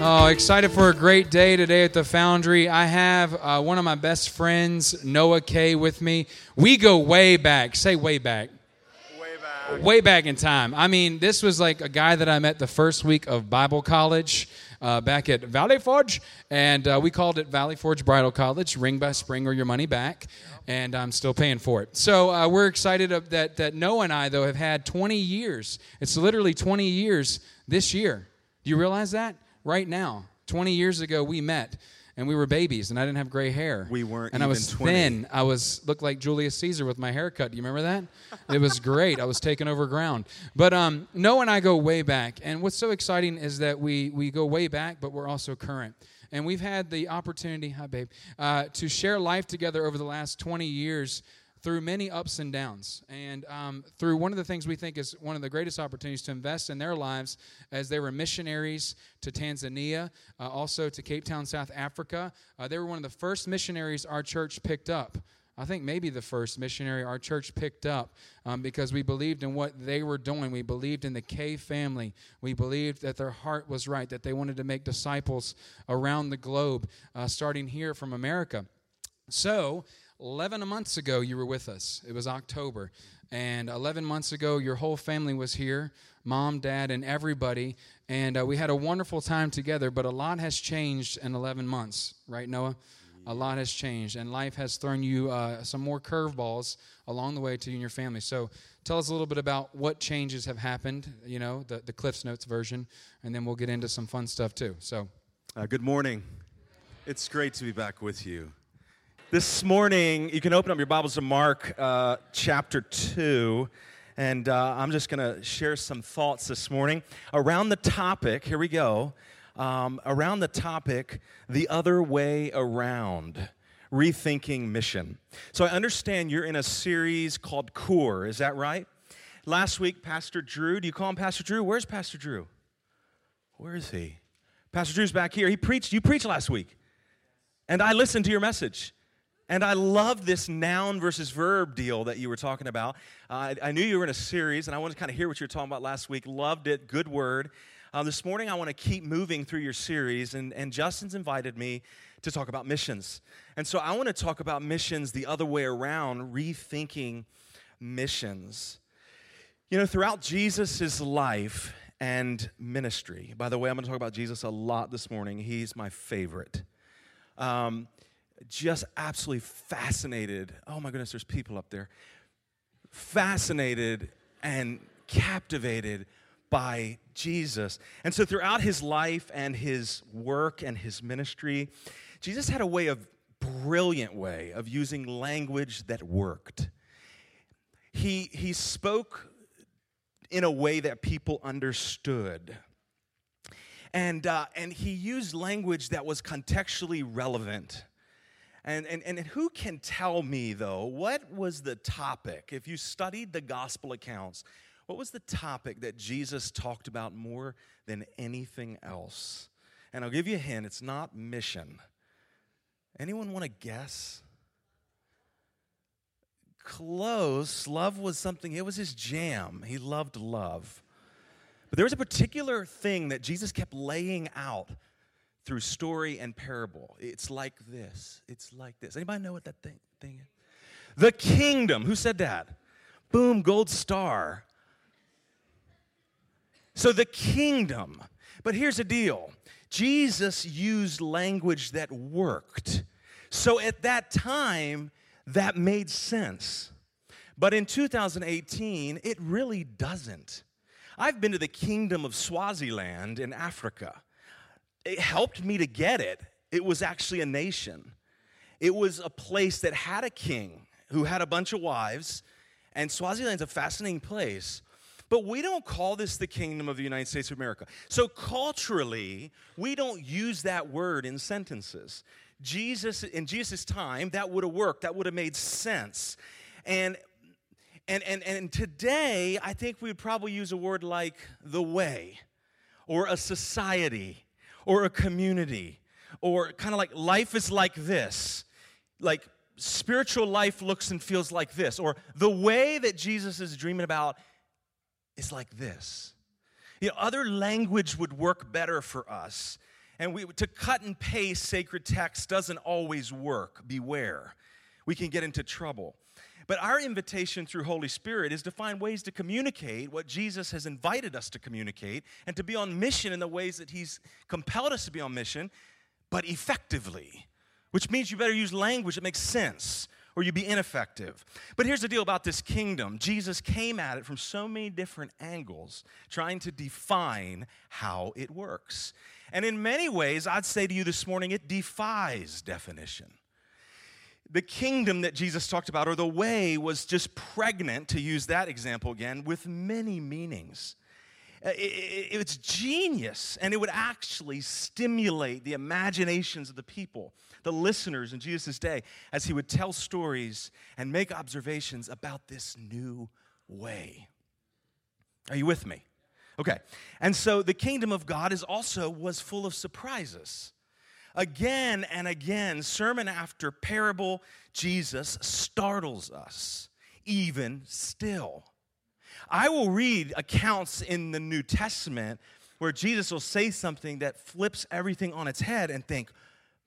Oh, excited for a great day today at the Foundry. I have uh, one of my best friends, Noah Kay, with me. We go way back. Say way back. Way back. Way back in time. I mean, this was like a guy that I met the first week of Bible college uh, back at Valley Forge, and uh, we called it Valley Forge Bridal College. Ring by spring or your money back, and I'm still paying for it. So uh, we're excited that that Noah and I though have had 20 years. It's literally 20 years this year. Do you realize that? Right now, 20 years ago, we met and we were babies, and I didn't have gray hair. We weren't and I was 20. thin. I was looked like Julius Caesar with my haircut. Do you remember that? It was great. I was taking over ground. But um, Noah and I go way back, and what's so exciting is that we we go way back, but we're also current. And we've had the opportunity, hi babe, uh, to share life together over the last 20 years through many ups and downs, and um, through one of the things we think is one of the greatest opportunities to invest in their lives as they were missionaries to Tanzania, uh, also to Cape Town, South Africa. Uh, they were one of the first missionaries our church picked up. I think maybe the first missionary our church picked up um, because we believed in what they were doing. We believed in the K family. We believed that their heart was right, that they wanted to make disciples around the globe, uh, starting here from America. So, 11 months ago, you were with us. It was October. And 11 months ago, your whole family was here mom, dad, and everybody. And uh, we had a wonderful time together, but a lot has changed in 11 months, right, Noah? A lot has changed, and life has thrown you uh, some more curveballs along the way to you and your family. So, tell us a little bit about what changes have happened, you know, the, the Cliffs Notes version, and then we'll get into some fun stuff too. So, Uh, good morning. It's great to be back with you. This morning, you can open up your Bibles to Mark uh, chapter 2, and uh, I'm just going to share some thoughts this morning around the topic. Here we go. Um, around the topic, the other way around, rethinking mission. So I understand you're in a series called Core, is that right? Last week, Pastor Drew, do you call him Pastor Drew? Where's Pastor Drew? Where is he? Pastor Drew's back here. He preached, you preached last week. And I listened to your message. And I love this noun versus verb deal that you were talking about. Uh, I, I knew you were in a series, and I wanted to kind of hear what you were talking about last week. Loved it. Good word. Uh, this morning, I want to keep moving through your series, and, and Justin's invited me to talk about missions. And so I want to talk about missions the other way around, rethinking missions. You know, throughout Jesus' life and ministry, by the way, I'm going to talk about Jesus a lot this morning. He's my favorite. Um, just absolutely fascinated. Oh my goodness, there's people up there. Fascinated and captivated by Jesus. And so throughout his life and his work and his ministry, Jesus had a way of brilliant way of using language that worked. He he spoke in a way that people understood. And, uh, and he used language that was contextually relevant. And, and, and who can tell me, though, what was the topic? If you studied the gospel accounts, what was the topic that Jesus talked about more than anything else? And I'll give you a hint it's not mission. Anyone want to guess? Close. Love was something, it was his jam. He loved love. But there was a particular thing that Jesus kept laying out through story and parable. It's like this. It's like this. Anybody know what that thing, thing is? The kingdom. Who said that? Boom, gold star. So the kingdom. But here's the deal Jesus used language that worked. So at that time, that made sense. But in 2018, it really doesn't. I've been to the kingdom of Swaziland in Africa. It helped me to get it. It was actually a nation. It was a place that had a king who had a bunch of wives, and Swaziland's a fascinating place. But we don't call this the kingdom of the United States of America. So culturally, we don't use that word in sentences. Jesus, in Jesus' time, that would have worked, that would have made sense. And and, and, and today, I think we would probably use a word like the way, or a society, or a community, or kind of like life is like this. Like spiritual life looks and feels like this, or the way that Jesus is dreaming about is like this. You know, other language would work better for us. And we, to cut and paste sacred text doesn't always work. Beware. We can get into trouble. But our invitation through Holy Spirit is to find ways to communicate what Jesus has invited us to communicate and to be on mission in the ways that He's compelled us to be on mission, but effectively, which means you better use language that makes sense or you'd be ineffective. But here's the deal about this kingdom Jesus came at it from so many different angles, trying to define how it works. And in many ways, I'd say to you this morning, it defies definition the kingdom that Jesus talked about, or the way, was just pregnant, to use that example again, with many meanings. It's genius, and it would actually stimulate the imaginations of the people, the listeners in Jesus' day, as he would tell stories and make observations about this new way. Are you with me? Okay. And so the kingdom of God is also was full of surprises. Again and again, sermon after parable, Jesus startles us, even still. I will read accounts in the New Testament where Jesus will say something that flips everything on its head and think,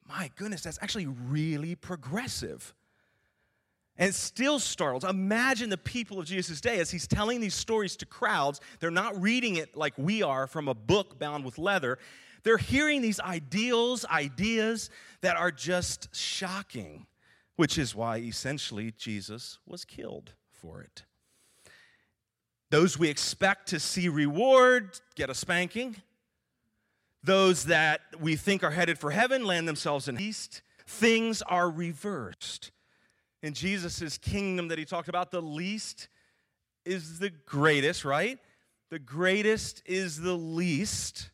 my goodness, that's actually really progressive. And still startles. Imagine the people of Jesus' day as he's telling these stories to crowds. They're not reading it like we are from a book bound with leather. They're hearing these ideals, ideas that are just shocking, which is why essentially Jesus was killed for it. Those we expect to see reward get a spanking. Those that we think are headed for heaven land themselves in east. Things are reversed. In Jesus' kingdom that he talked about, the least is the greatest, right? The greatest is the least.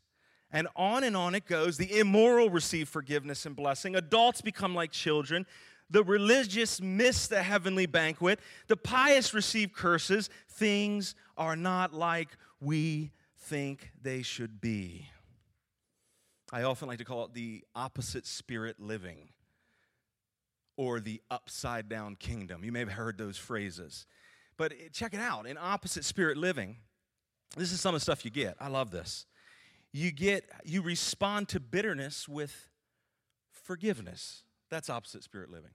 And on and on it goes. The immoral receive forgiveness and blessing. Adults become like children. The religious miss the heavenly banquet. The pious receive curses. Things are not like we think they should be. I often like to call it the opposite spirit living or the upside down kingdom. You may have heard those phrases. But check it out in opposite spirit living, this is some of the stuff you get. I love this you get you respond to bitterness with forgiveness. That's opposite spirit living.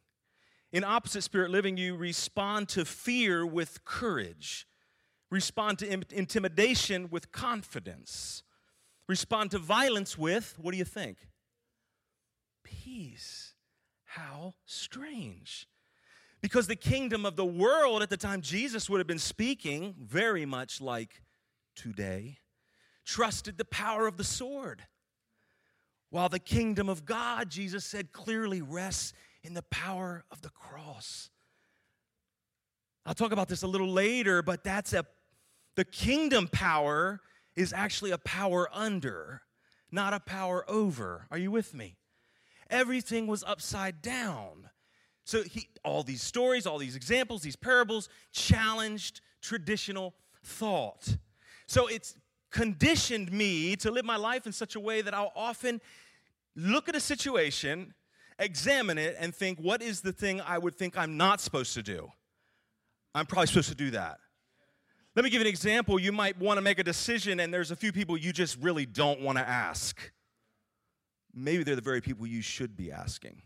In opposite spirit living you respond to fear with courage. Respond to intimidation with confidence. Respond to violence with what do you think? Peace. How strange. Because the kingdom of the world at the time Jesus would have been speaking very much like today trusted the power of the sword. While the kingdom of God, Jesus said, clearly rests in the power of the cross. I'll talk about this a little later, but that's a the kingdom power is actually a power under, not a power over. Are you with me? Everything was upside down. So he, all these stories, all these examples, these parables challenged traditional thought. So it's conditioned me to live my life in such a way that I'll often look at a situation, examine it, and think, what is the thing I would think I'm not supposed to do? I'm probably supposed to do that. Let me give an example. You might want to make a decision, and there's a few people you just really don't want to ask. Maybe they're the very people you should be asking.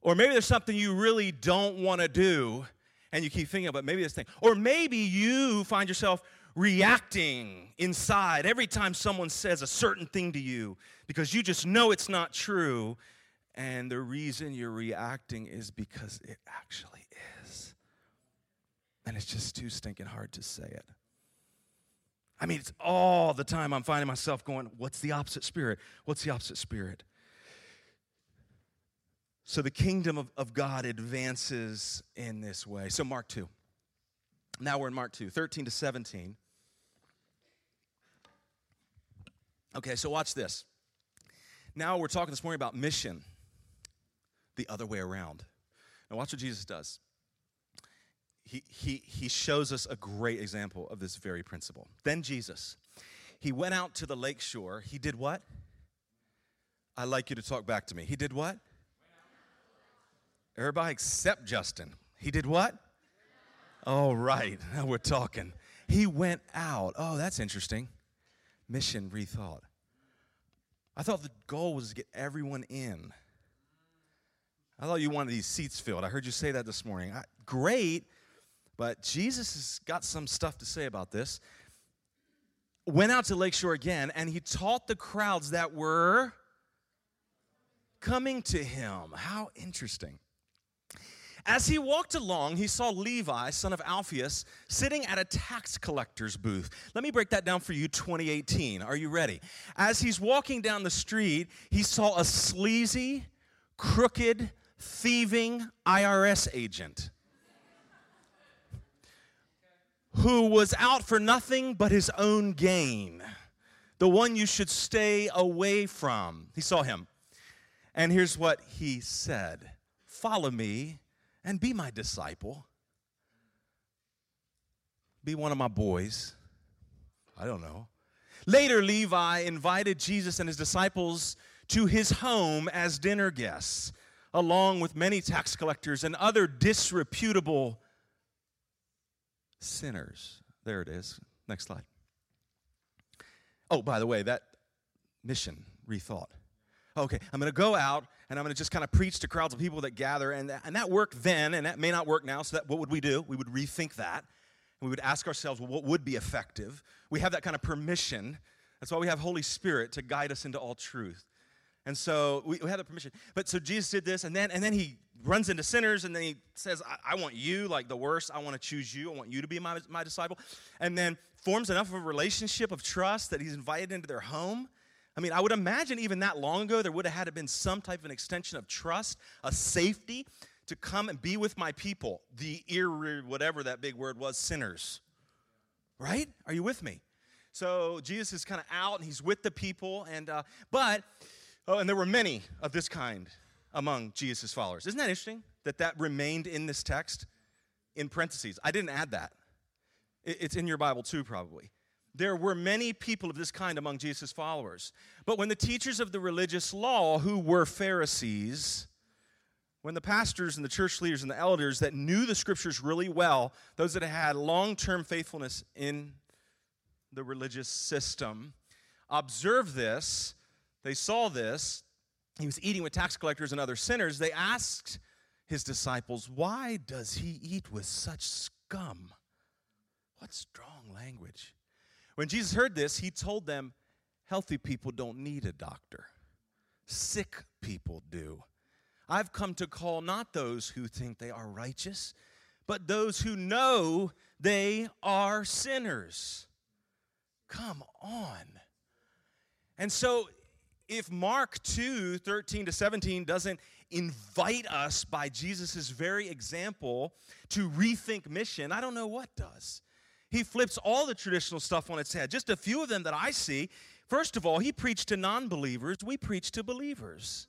Or maybe there's something you really don't want to do, and you keep thinking about maybe this thing. Or maybe you find yourself reacting inside every time someone says a certain thing to you because you just know it's not true. And the reason you're reacting is because it actually is. And it's just too stinking hard to say it. I mean, it's all the time I'm finding myself going, What's the opposite spirit? What's the opposite spirit? So the kingdom of, of God advances in this way. So, Mark 2. Now we're in Mark 2, 13 to 17. Okay, so watch this. Now we're talking this morning about mission, the other way around. Now, watch what Jesus does. He, he, he shows us a great example of this very principle. Then Jesus, he went out to the lake shore. He did what? i like you to talk back to me. He did what? Everybody except Justin. He did what? All right, now we're talking. He went out. Oh, that's interesting. Mission rethought. I thought the goal was to get everyone in. I thought you wanted these seats filled. I heard you say that this morning. I, great, but Jesus has got some stuff to say about this. Went out to Lakeshore again, and he taught the crowds that were coming to him. How interesting. As he walked along, he saw Levi, son of Alphaeus, sitting at a tax collector's booth. Let me break that down for you 2018. Are you ready? As he's walking down the street, he saw a sleazy, crooked, thieving IRS agent who was out for nothing but his own gain, the one you should stay away from. He saw him. And here's what he said Follow me and be my disciple. Be one of my boys. I don't know. Later, Levi invited Jesus and his disciples to his home as dinner guests, along with many tax collectors and other disreputable sinners. There it is. Next slide. Oh, by the way, that mission rethought. Okay, I'm going to go out and I'm going to just kind of preach to crowds of people that gather. And, and that worked then, and that may not work now. So, that, what would we do? We would rethink that. And we would ask ourselves, well, what would be effective? We have that kind of permission. That's why we have Holy Spirit to guide us into all truth. And so we, we have the permission. But so Jesus did this, and then and then he runs into sinners, and then he says, I, I want you, like the worst, I want to choose you. I want you to be my, my disciple. And then forms enough of a relationship of trust that he's invited into their home. I mean, I would imagine even that long ago, there would have had to been some type of an extension of trust, a safety to come and be with my people, the ir whatever that big word was, sinners. Right? Are you with me? So Jesus is kind of out and he's with the people, and uh, but oh, and there were many of this kind among Jesus' followers. Isn't that interesting that that remained in this text in parentheses? I didn't add that. It's in your Bible too, probably there were many people of this kind among Jesus' followers. But when the teachers of the religious law, who were Pharisees, when the pastors and the church leaders and the elders that knew the scriptures really well, those that had long term faithfulness in the religious system, observed this, they saw this, he was eating with tax collectors and other sinners, they asked his disciples, Why does he eat with such scum? What strong language. When Jesus heard this, he told them, Healthy people don't need a doctor, sick people do. I've come to call not those who think they are righteous, but those who know they are sinners. Come on. And so, if Mark 2 13 to 17 doesn't invite us by Jesus' very example to rethink mission, I don't know what does. He flips all the traditional stuff on its head. Just a few of them that I see. First of all, he preached to non believers, we preach to believers.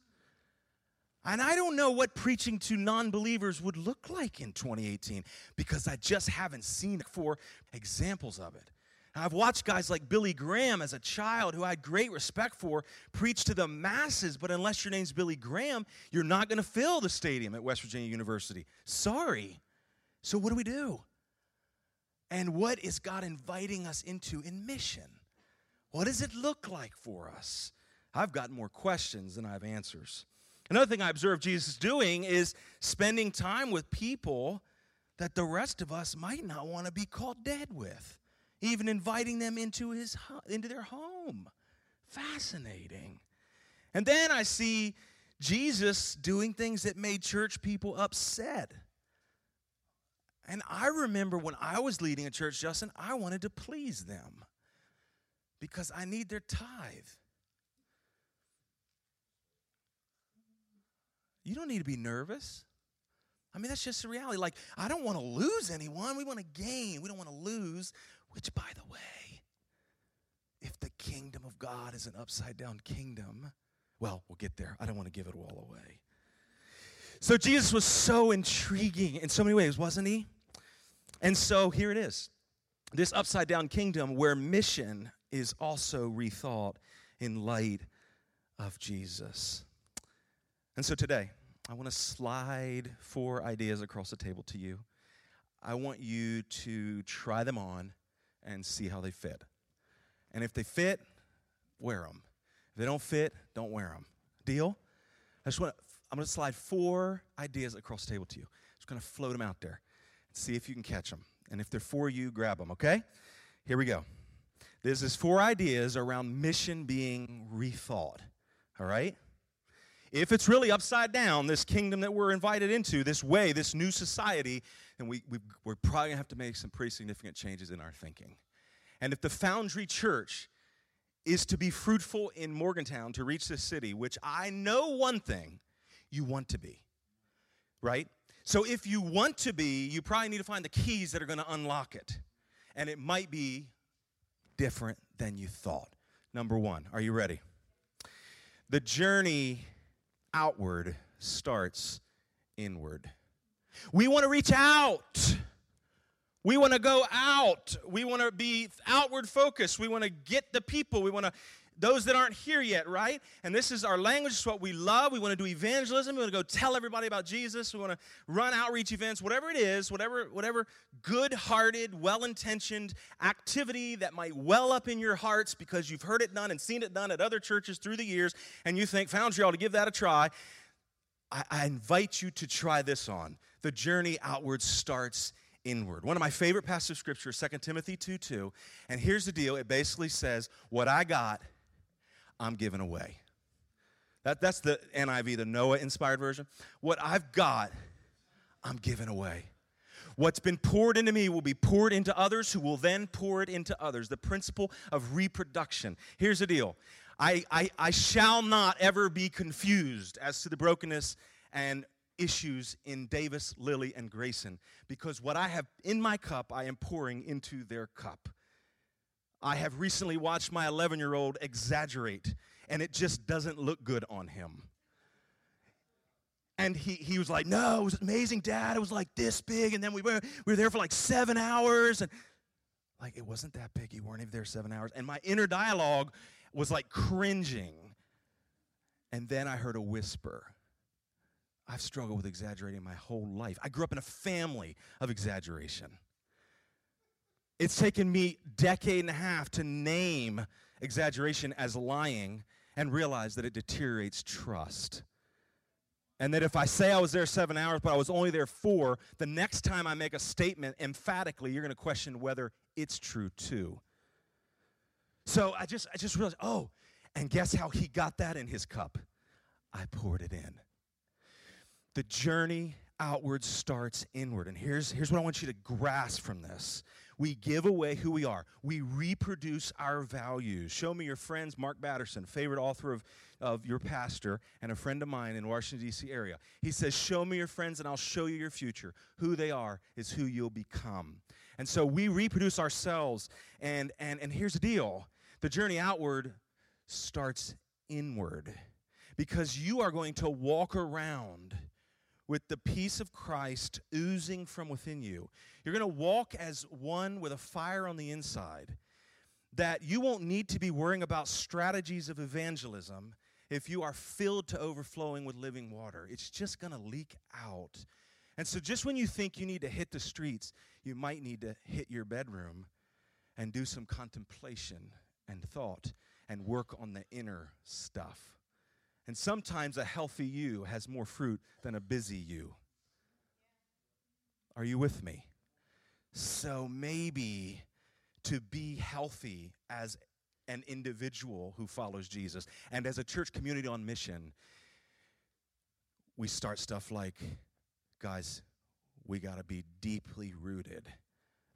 And I don't know what preaching to non believers would look like in 2018 because I just haven't seen four examples of it. I've watched guys like Billy Graham as a child who I had great respect for preach to the masses, but unless your name's Billy Graham, you're not going to fill the stadium at West Virginia University. Sorry. So, what do we do? And what is God inviting us into in mission? What does it look like for us? I've got more questions than I have answers. Another thing I observe Jesus doing is spending time with people that the rest of us might not want to be called dead with, even inviting them into, his, into their home. Fascinating. And then I see Jesus doing things that made church people upset. And I remember when I was leading a church, Justin, I wanted to please them because I need their tithe. You don't need to be nervous. I mean, that's just the reality. Like, I don't want to lose anyone. We want to gain. We don't want to lose, which, by the way, if the kingdom of God is an upside down kingdom, well, we'll get there. I don't want to give it all away. So, Jesus was so intriguing in so many ways, wasn't he? And so here it is this upside down kingdom where mission is also rethought in light of Jesus. And so today, I want to slide four ideas across the table to you. I want you to try them on and see how they fit. And if they fit, wear them. If they don't fit, don't wear them. Deal? I just want to, I'm going to slide four ideas across the table to you. Just going to float them out there see if you can catch them. And if they're for you, grab them, okay? Here we go. This is four ideas around mission being rethought, all right? If it's really upside down, this kingdom that we're invited into, this way, this new society, then we, we, we're probably to have to make some pretty significant changes in our thinking. And if the Foundry Church is to be fruitful in Morgantown to reach this city, which I know one thing, you want to be, right? So if you want to be, you probably need to find the keys that are going to unlock it. And it might be different than you thought. Number one, are you ready? The journey outward starts inward. We want to reach out. We want to go out. We want to be outward focused. We want to get the people. We want to those that aren't here yet, right? And this is our language, it's what we love. We want to do evangelism. We want to go tell everybody about Jesus. We want to run outreach events, whatever it is, whatever, whatever good-hearted, well-intentioned activity that might well up in your hearts because you've heard it done and seen it done at other churches through the years, and you think, Foundry ought to give that a try. I, I invite you to try this on. The journey outward starts inward. One of my favorite passages of scripture, 2 Timothy 2 2. And here's the deal it basically says, What I got, I'm giving away. That, that's the NIV, the Noah inspired version. What I've got, I'm giving away. What's been poured into me will be poured into others who will then pour it into others. The principle of reproduction. Here's the deal I, I, I shall not ever be confused as to the brokenness and issues in Davis, Lily, and Grayson because what I have in my cup, I am pouring into their cup. I have recently watched my 11 year old exaggerate, and it just doesn't look good on him. And he, he was like, No, it was amazing, Dad. It was like this big. And then we were, we were there for like seven hours. And like, it wasn't that big. You weren't even there seven hours. And my inner dialogue was like cringing. And then I heard a whisper I've struggled with exaggerating my whole life. I grew up in a family of exaggeration. It's taken me decade and a half to name exaggeration as lying and realize that it deteriorates trust. And that if I say I was there seven hours, but I was only there four, the next time I make a statement emphatically, you're going to question whether it's true too. So I just, I just realized, oh, and guess how he got that in his cup? I poured it in the journey outward starts inward. And here's, here's what I want you to grasp from this. We give away who we are. We reproduce our values. Show me your friends, Mark Batterson, favorite author of, of your pastor and a friend of mine in Washington, D.C. area. He says, Show me your friends and I'll show you your future. Who they are is who you'll become. And so we reproduce ourselves. And, and, and here's the deal the journey outward starts inward because you are going to walk around with the peace of Christ oozing from within you. You're going to walk as one with a fire on the inside that you won't need to be worrying about strategies of evangelism if you are filled to overflowing with living water. It's just going to leak out. And so, just when you think you need to hit the streets, you might need to hit your bedroom and do some contemplation and thought and work on the inner stuff. And sometimes a healthy you has more fruit than a busy you. Are you with me? So maybe to be healthy as an individual who follows Jesus and as a church community on mission, we start stuff like, guys, we got to be deeply rooted.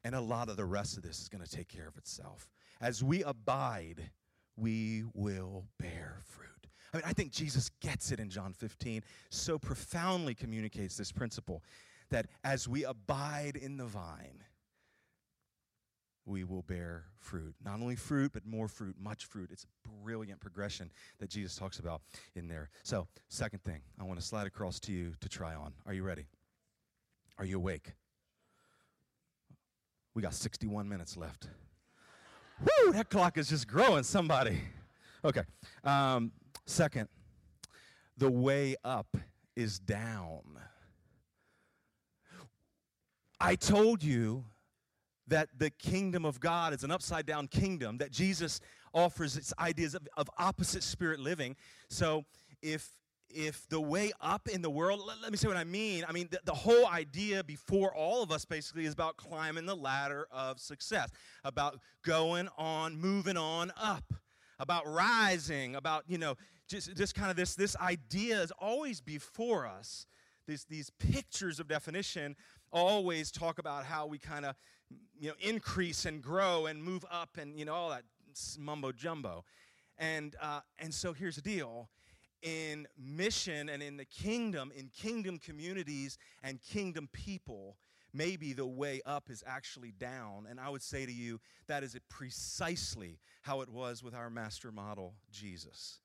And a lot of the rest of this is going to take care of itself. As we abide, we will bear fruit. I mean, I think Jesus gets it in John 15, so profoundly communicates this principle that as we abide in the vine, we will bear fruit. Not only fruit, but more fruit, much fruit. It's a brilliant progression that Jesus talks about in there. So, second thing, I want to slide across to you to try on. Are you ready? Are you awake? We got 61 minutes left. Woo, that clock is just growing, somebody. Okay. Um, Second, the way up is down. I told you that the kingdom of God is an upside down kingdom, that Jesus offers its ideas of, of opposite spirit living. So if if the way up in the world, let, let me say what I mean. I mean, the, the, whole idea before all of us basically is about climbing the ladder of success, about going on, moving on up, about rising, about, you know, just, just kind of this, this idea is always before us. These, these pictures of definition always talk about how we kind of, you know, increase and grow and move up and, you know, all that mumbo jumbo. And, uh, and so here's the deal in mission and in the kingdom, in kingdom communities and kingdom people, maybe the way up is actually down. And I would say to you, that is precisely how it was with our master model, Jesus.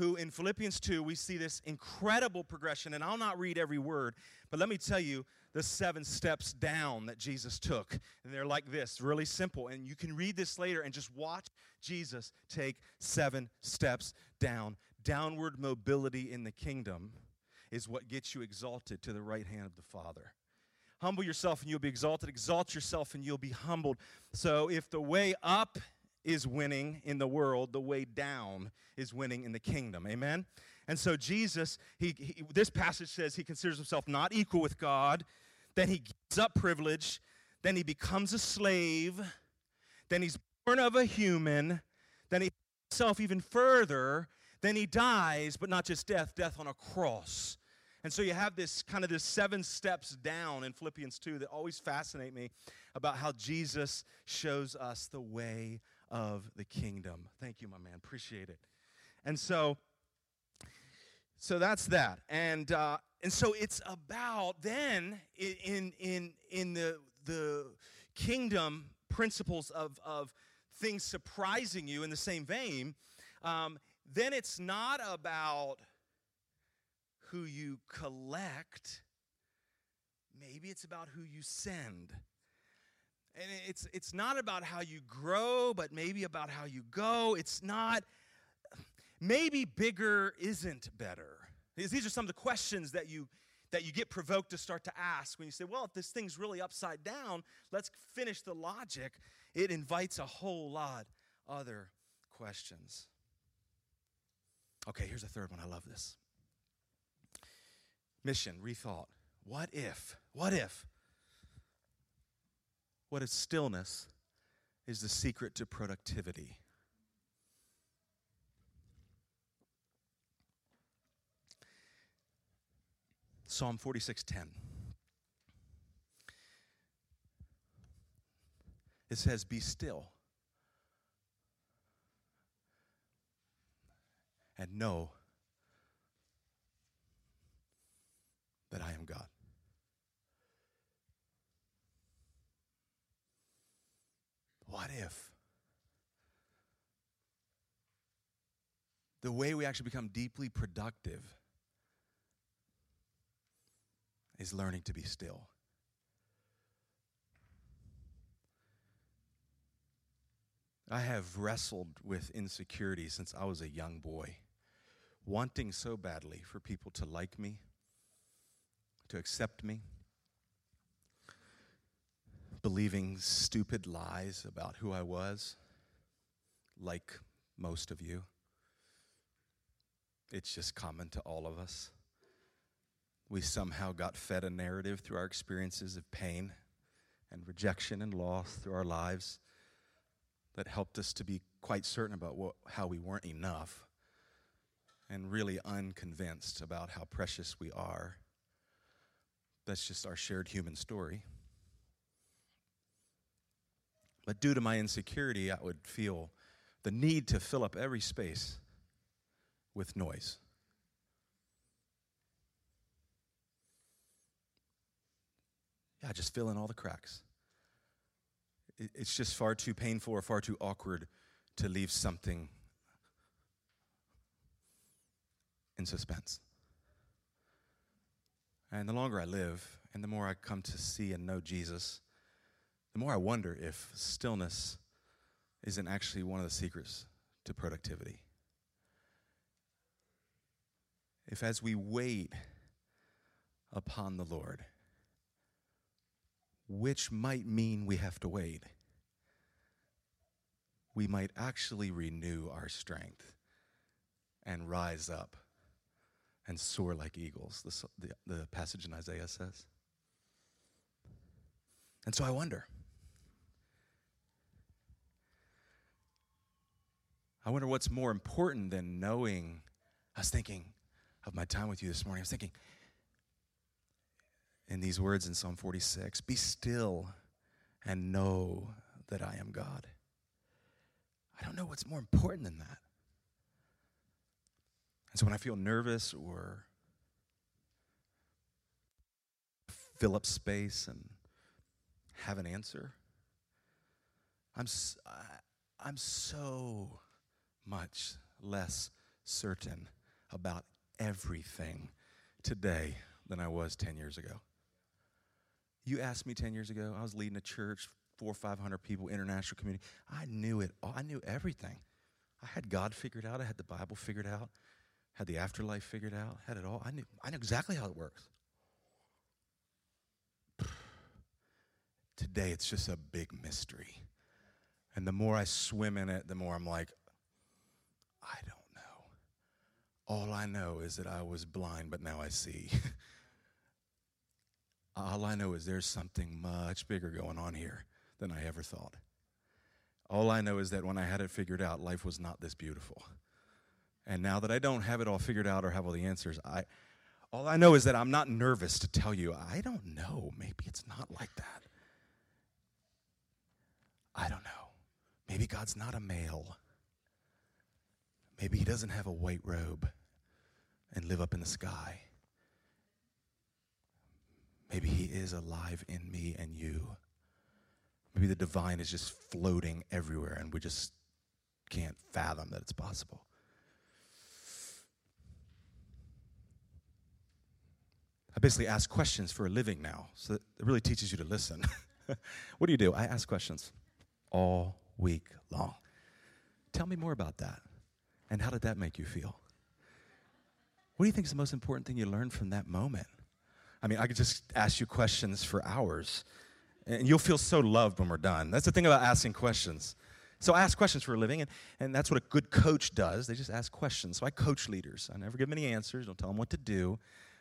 Who in Philippians 2, we see this incredible progression. And I'll not read every word, but let me tell you the seven steps down that Jesus took. And they're like this really simple. And you can read this later and just watch Jesus take seven steps down. Downward mobility in the kingdom is what gets you exalted to the right hand of the Father. Humble yourself and you'll be exalted. Exalt yourself and you'll be humbled. So if the way up is winning in the world, the way down is winning in the kingdom. Amen? And so Jesus, he, he, this passage says he considers himself not equal with God, then he gives up privilege, then he becomes a slave, then he's born of a human, then he himself even further, then he dies, but not just death, death on a cross. And so you have this kind of this seven steps down in Philippians 2 that always fascinate me about how Jesus shows us the way of the kingdom. Thank you, my man. Appreciate it. And so, so that's that. And uh, and so it's about then in in in the the kingdom principles of of things surprising you in the same vein. Um, then it's not about who you collect, maybe it's about who you send. And it's, it's not about how you grow, but maybe about how you go. It's not, maybe bigger isn't better. These are some of the questions that you, that you get provoked to start to ask when you say, well, if this thing's really upside down, let's finish the logic. It invites a whole lot other questions. Okay, here's a third one. I love this. Mission, rethought. What if? What if? What if stillness is the secret to productivity? Psalm 46:10. It says, Be still and know that I am God. What if the way we actually become deeply productive is learning to be still? I have wrestled with insecurity since I was a young boy wanting so badly for people to like me, to accept me, believing stupid lies about who I was, like most of you. It's just common to all of us. We somehow got fed a narrative through our experiences of pain and rejection and loss through our lives that helped us to be quite certain about what, how we weren't enough and really unconvinced about how precious we are. That's just our shared human story. But due to my insecurity, I would feel the need to fill up every space with noise. Yeah, just fill in all the cracks. It's just far too painful or far too awkward to leave something in suspense. And the longer I live, and the more I come to see and know Jesus, the more I wonder if stillness isn't actually one of the secrets to productivity. If as we wait upon the Lord, which might mean we have to wait, we might actually renew our strength and rise up and soar like eagles, the, the, the passage in Isaiah says. And so I wonder. I wonder what's more important than knowing. I was thinking of my time with you this morning. I was thinking in these words in Psalm 46 Be still and know that I am God. I don't know what's more important than that. And so when I feel nervous or fill up space and have an answer, I'm, I'm so much less certain about everything today than I was 10 years ago. You asked me 10 years ago, I was leading a church, four or 500 people, international community. I knew it all. I knew everything. I had God figured out. I had the Bible figured out. Had the afterlife figured out. Had it all. I knew, I knew exactly how it works. Today, it's just a big mystery. And the more I swim in it, the more I'm like, I don't know. All I know is that I was blind, but now I see. All I know is there's something much bigger going on here than I ever thought. All I know is that when I had it figured out, life was not this beautiful. And now that I don't have it all figured out or have all the answers, I all I know is that I'm not nervous to tell you, I don't know. Maybe it's not like that. I don't know. Maybe God's not a male. Maybe he doesn't have a white robe and live up in the sky. Maybe he is alive in me and you. Maybe the divine is just floating everywhere and we just can't fathom that it's possible. I basically ask questions for a living now, so it really teaches you to listen. what do you do? I ask questions all week long. Tell me more about that. And how did that make you feel? What do you think is the most important thing you learned from that moment? I mean, I could just ask you questions for hours, and you'll feel so loved when we're done. That's the thing about asking questions. So I ask questions for a living, and, and that's what a good coach does. They just ask questions. So I coach leaders. I never give them any answers, don't tell them what to do,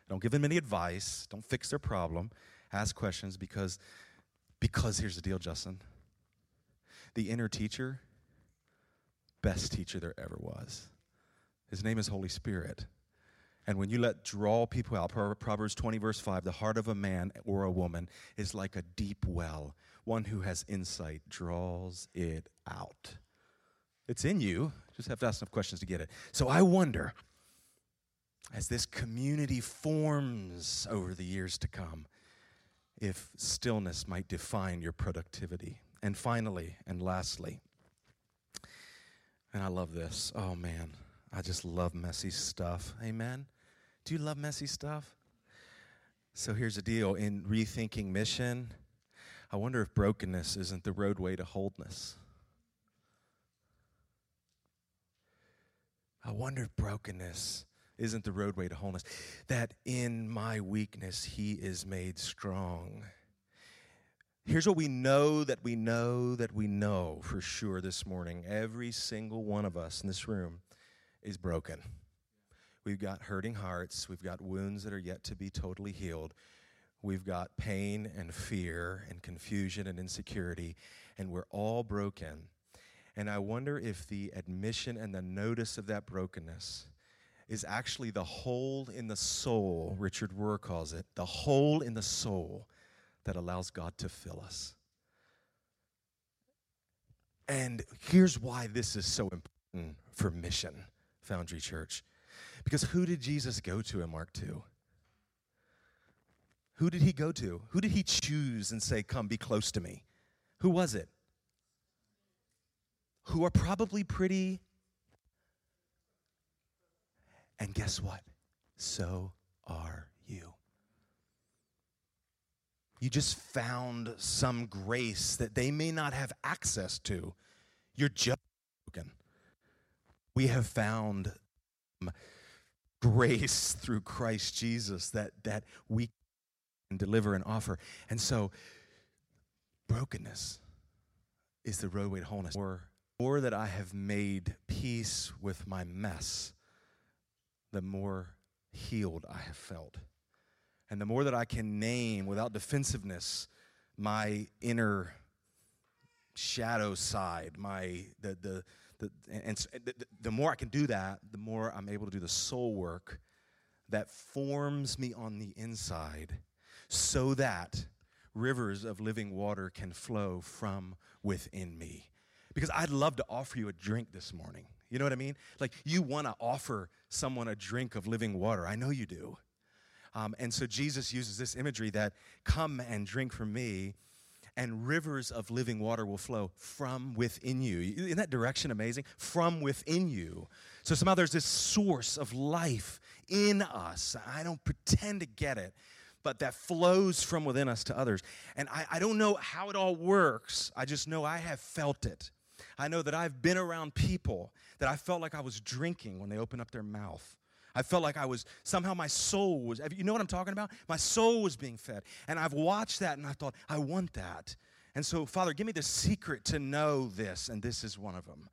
don't give them any advice, don't fix their problem. Ask questions because, because here's the deal, Justin. The inner teacher best teacher there ever was. His name is Holy Spirit. And when you let draw people out, Proverbs 20, verse 5, the heart of a man or a woman is like a deep well. One who has insight draws it out. It's in you, just have to ask enough questions to get it. So I wonder, as this community forms over the years to come, if stillness might define your productivity. And finally, and lastly, and I love this. Oh man, I just love messy stuff. Amen. Do you love messy stuff? So here's the deal in rethinking mission, I wonder if brokenness isn't the roadway to wholeness. I wonder if brokenness isn't the roadway to wholeness. That in my weakness, he is made strong. Here's what we know that we know that we know for sure this morning. Every single one of us in this room is broken. We've got hurting hearts. We've got wounds that are yet to be totally healed. We've got pain and fear and confusion and insecurity, and we're all broken. And I wonder if the admission and the notice of that brokenness is actually the hole in the soul, Richard Rohr calls it, the hole in the soul that allows God to fill us. And here's why this is so important for mission, Foundry Church. Because who did Jesus go to in Mark 2? Who did he go to? Who did he choose and say, Come, be close to me? Who was it? Who are probably pretty. And guess what? So are you. You just found some grace that they may not have access to. You're just broken. We have found um, grace through Christ Jesus that, that we can deliver and offer. And so, brokenness is the roadway to wholeness. Or, more that I have made peace with my mess, the more healed I have felt. And the more that I can name without defensiveness my inner shadow side, my the the the and the, the more I can do that, the more I'm able to do the soul work that forms me on the inside so that rivers of living water can flow from within me. Because I'd love to offer you a drink this morning. You know what I mean? Like you want to offer someone a drink of living water. I know you do. Um, and so Jesus uses this imagery that come and drink from me, and rivers of living water will flow from within you. Isn't that direction amazing? From within you. So somehow there's this source of life in us. I don't pretend to get it, but that flows from within us to others. And I, I don't know how it all works, I just know I have felt it. I know that I've been around people that I felt like I was drinking when they opened up their mouth. I felt like I was somehow my soul was, you know what I'm talking about? My soul was being fed. And I've watched that and I thought, I want that. And so, Father, give me the secret to know this, and this is one of them,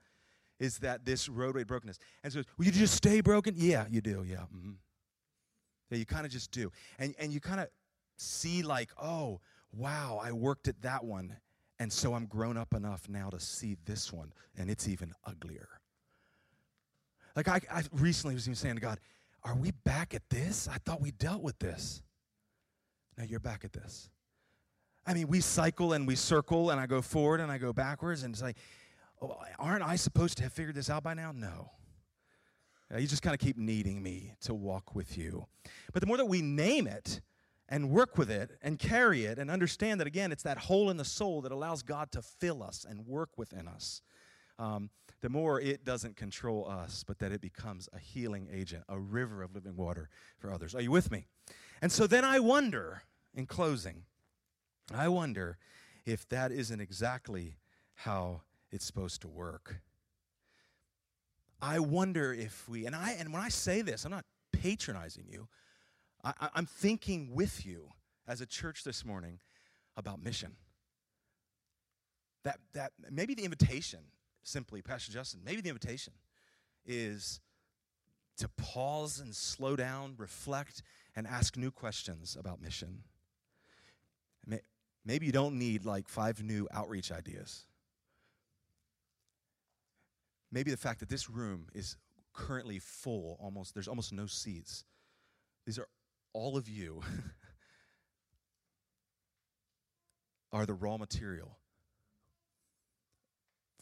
is that this roadway brokenness. And so, will you just stay broken? Yeah, you do, yeah. Mm-hmm. Yeah, you kind of just do. And, and you kind of see, like, oh, wow, I worked at that one. And so I'm grown up enough now to see this one, and it's even uglier. Like I, I recently was even saying to God, Are we back at this? I thought we dealt with this. Now you're back at this. I mean, we cycle and we circle, and I go forward and I go backwards, and it's like, oh, aren't I supposed to have figured this out by now? No. You just kind of keep needing me to walk with you. But the more that we name it and work with it and carry it and understand that, again, it's that hole in the soul that allows God to fill us and work within us, um, the more it doesn't control us, but that it becomes a healing agent, a river of living water for others. Are you with me? And so then I wonder, in closing, I wonder if that isn't exactly how it's supposed to work. I wonder if we, and I, and when I say this, I'm not patronizing you. I, I'm thinking with you as a church this morning about mission. That, that maybe the invitation simply, Pastor Justin, maybe the invitation is to pause and slow down, reflect, and ask new questions about mission. Maybe you don't need like five new outreach ideas. Maybe the fact that this room is currently full, almost there's almost no seats. These are all of you are the raw material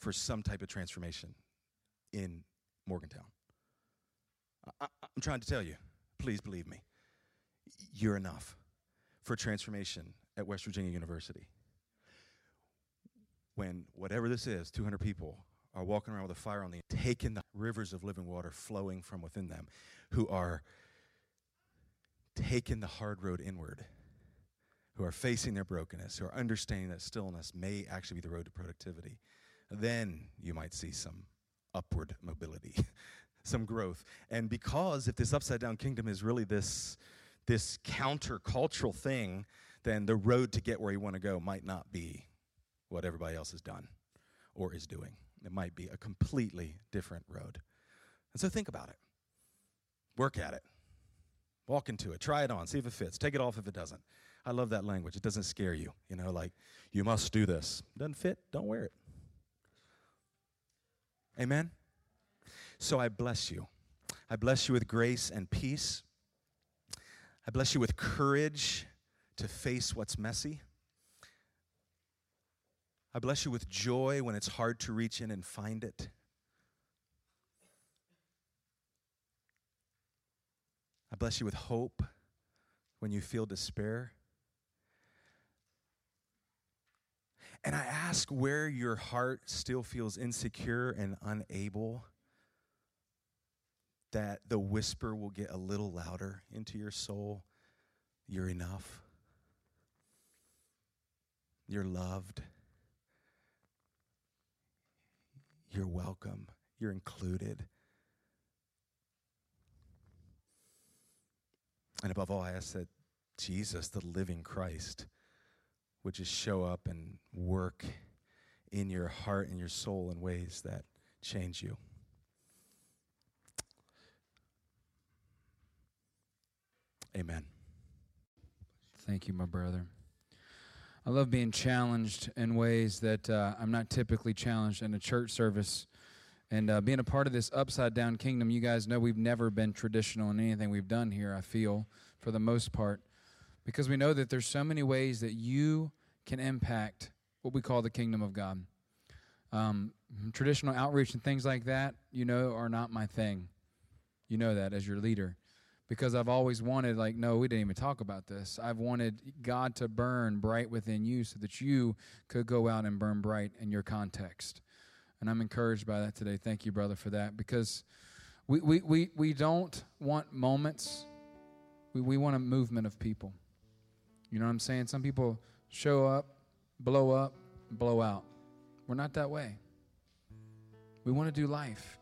for some type of transformation in Morgantown. I, am trying to tell you, please believe me, you're enough for transformation at West Virginia University. When whatever this is, 200 people are walking around with a fire on the taking the rivers of living water flowing from within them, who are taking the hard road inward, who are facing their brokenness, who are understanding that stillness may actually be the road to productivity then you might see some upward mobility, some growth. And because if this upside down kingdom is really this, this countercultural thing, then the road to get where you want to go might not be what everybody else has done or is doing. It might be a completely different road. And so think about it. Work at it. Walk into it. Try it on. See if it fits. Take it off if it doesn't. I love that language. It doesn't scare you. You know, like, you must do this. Doesn't fit? Don't wear it. Amen? So I bless you. I bless you with grace and peace. I bless you with courage to face what's messy. I bless you with joy when it's hard to reach in and find it. I bless you with hope when you feel despair. And I ask where your heart still feels insecure and unable, that the whisper will get a little louder into your soul. You're enough. You're loved. You're welcome. You're included. And above all, I ask that Jesus, the living Christ, would just show up and work in your heart and your soul in ways that change you. Amen. Thank you, my brother. I love being challenged in ways that uh, I'm not typically challenged in a church service. And uh, being a part of this upside down kingdom, you guys know we've never been traditional in anything we've done here, I feel, for the most part, because we know that there's so many ways that you can impact what we call the kingdom of God. Um, traditional outreach and things like that, you know, are not my thing. You know that as your leader because I've always wanted, like, no, we didn't even talk about this. I've wanted God to burn bright within you so that you could go out and burn bright in your context. And I'm encouraged by that today. Thank you, brother, for that because we, we, we, we don't want moments, we, we want a movement of people. You know what I'm saying? Some people show up, blow up, blow out. We're not that way. We want to do life.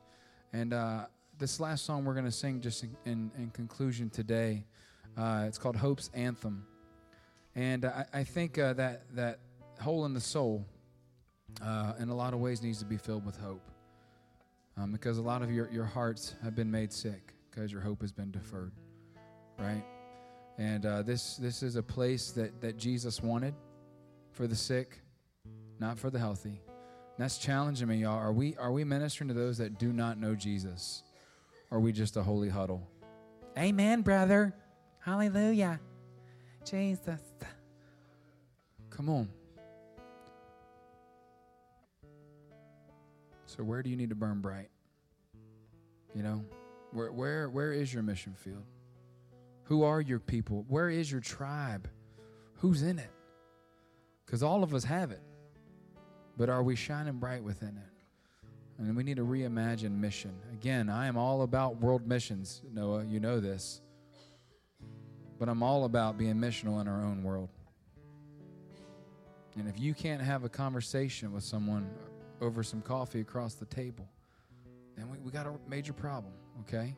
And uh, this last song we're going to sing just in, in, in conclusion today, uh, it's called Hope's Anthem. And I, I think uh, that, that hole in the soul, uh, in a lot of ways, needs to be filled with hope. Um, because a lot of your, your hearts have been made sick because your hope has been deferred, right? And uh, this, this is a place that, that Jesus wanted for the sick, not for the healthy. And that's challenging me, y'all. Are we, are we ministering to those that do not know Jesus? Or are we just a holy huddle? Amen, brother. Hallelujah. Jesus. Come on. So where do you need to burn bright? You know, where where where is your mission field? Who are your people? Where is your tribe? Who's in it? Because all of us have it. But are we shining bright within it? And we need to reimagine mission. Again, I am all about world missions, Noah. You know this. But I'm all about being missional in our own world. And if you can't have a conversation with someone over some coffee across the table, then we, we got a major problem, okay?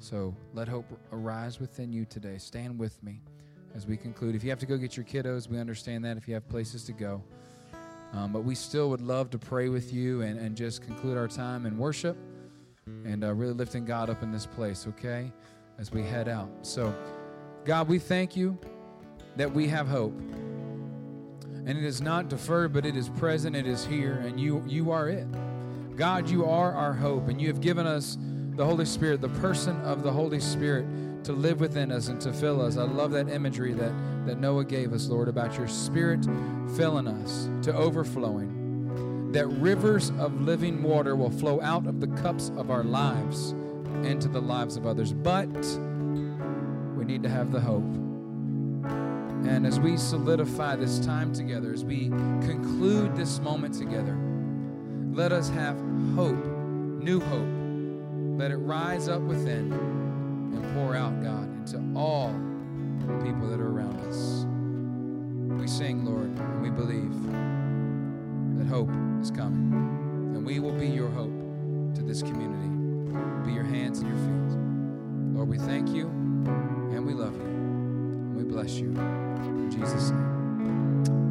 So let hope arise within you today. Stand with me as we conclude. If you have to go get your kiddos, we understand that. If you have places to go, um, but we still would love to pray with you and, and just conclude our time in worship and uh, really lifting God up in this place, okay, as we head out. So, God, we thank you that we have hope. And it is not deferred, but it is present, it is here, and you, you are it. God, you are our hope, and you have given us the Holy Spirit, the person of the Holy Spirit, to live within us and to fill us. I love that imagery that, that Noah gave us, Lord, about your Spirit filling us to overflowing. That rivers of living water will flow out of the cups of our lives into the lives of others. But we need to have the hope. And as we solidify this time together, as we conclude this moment together, let us have hope, new hope. Let it rise up within and pour out, God, into all the people that are around us. We sing, Lord, and we believe that hope is coming. And we will be your hope to this community, be your hands and your feet. Lord, we thank you and we love you. And we bless you. In Jesus' name.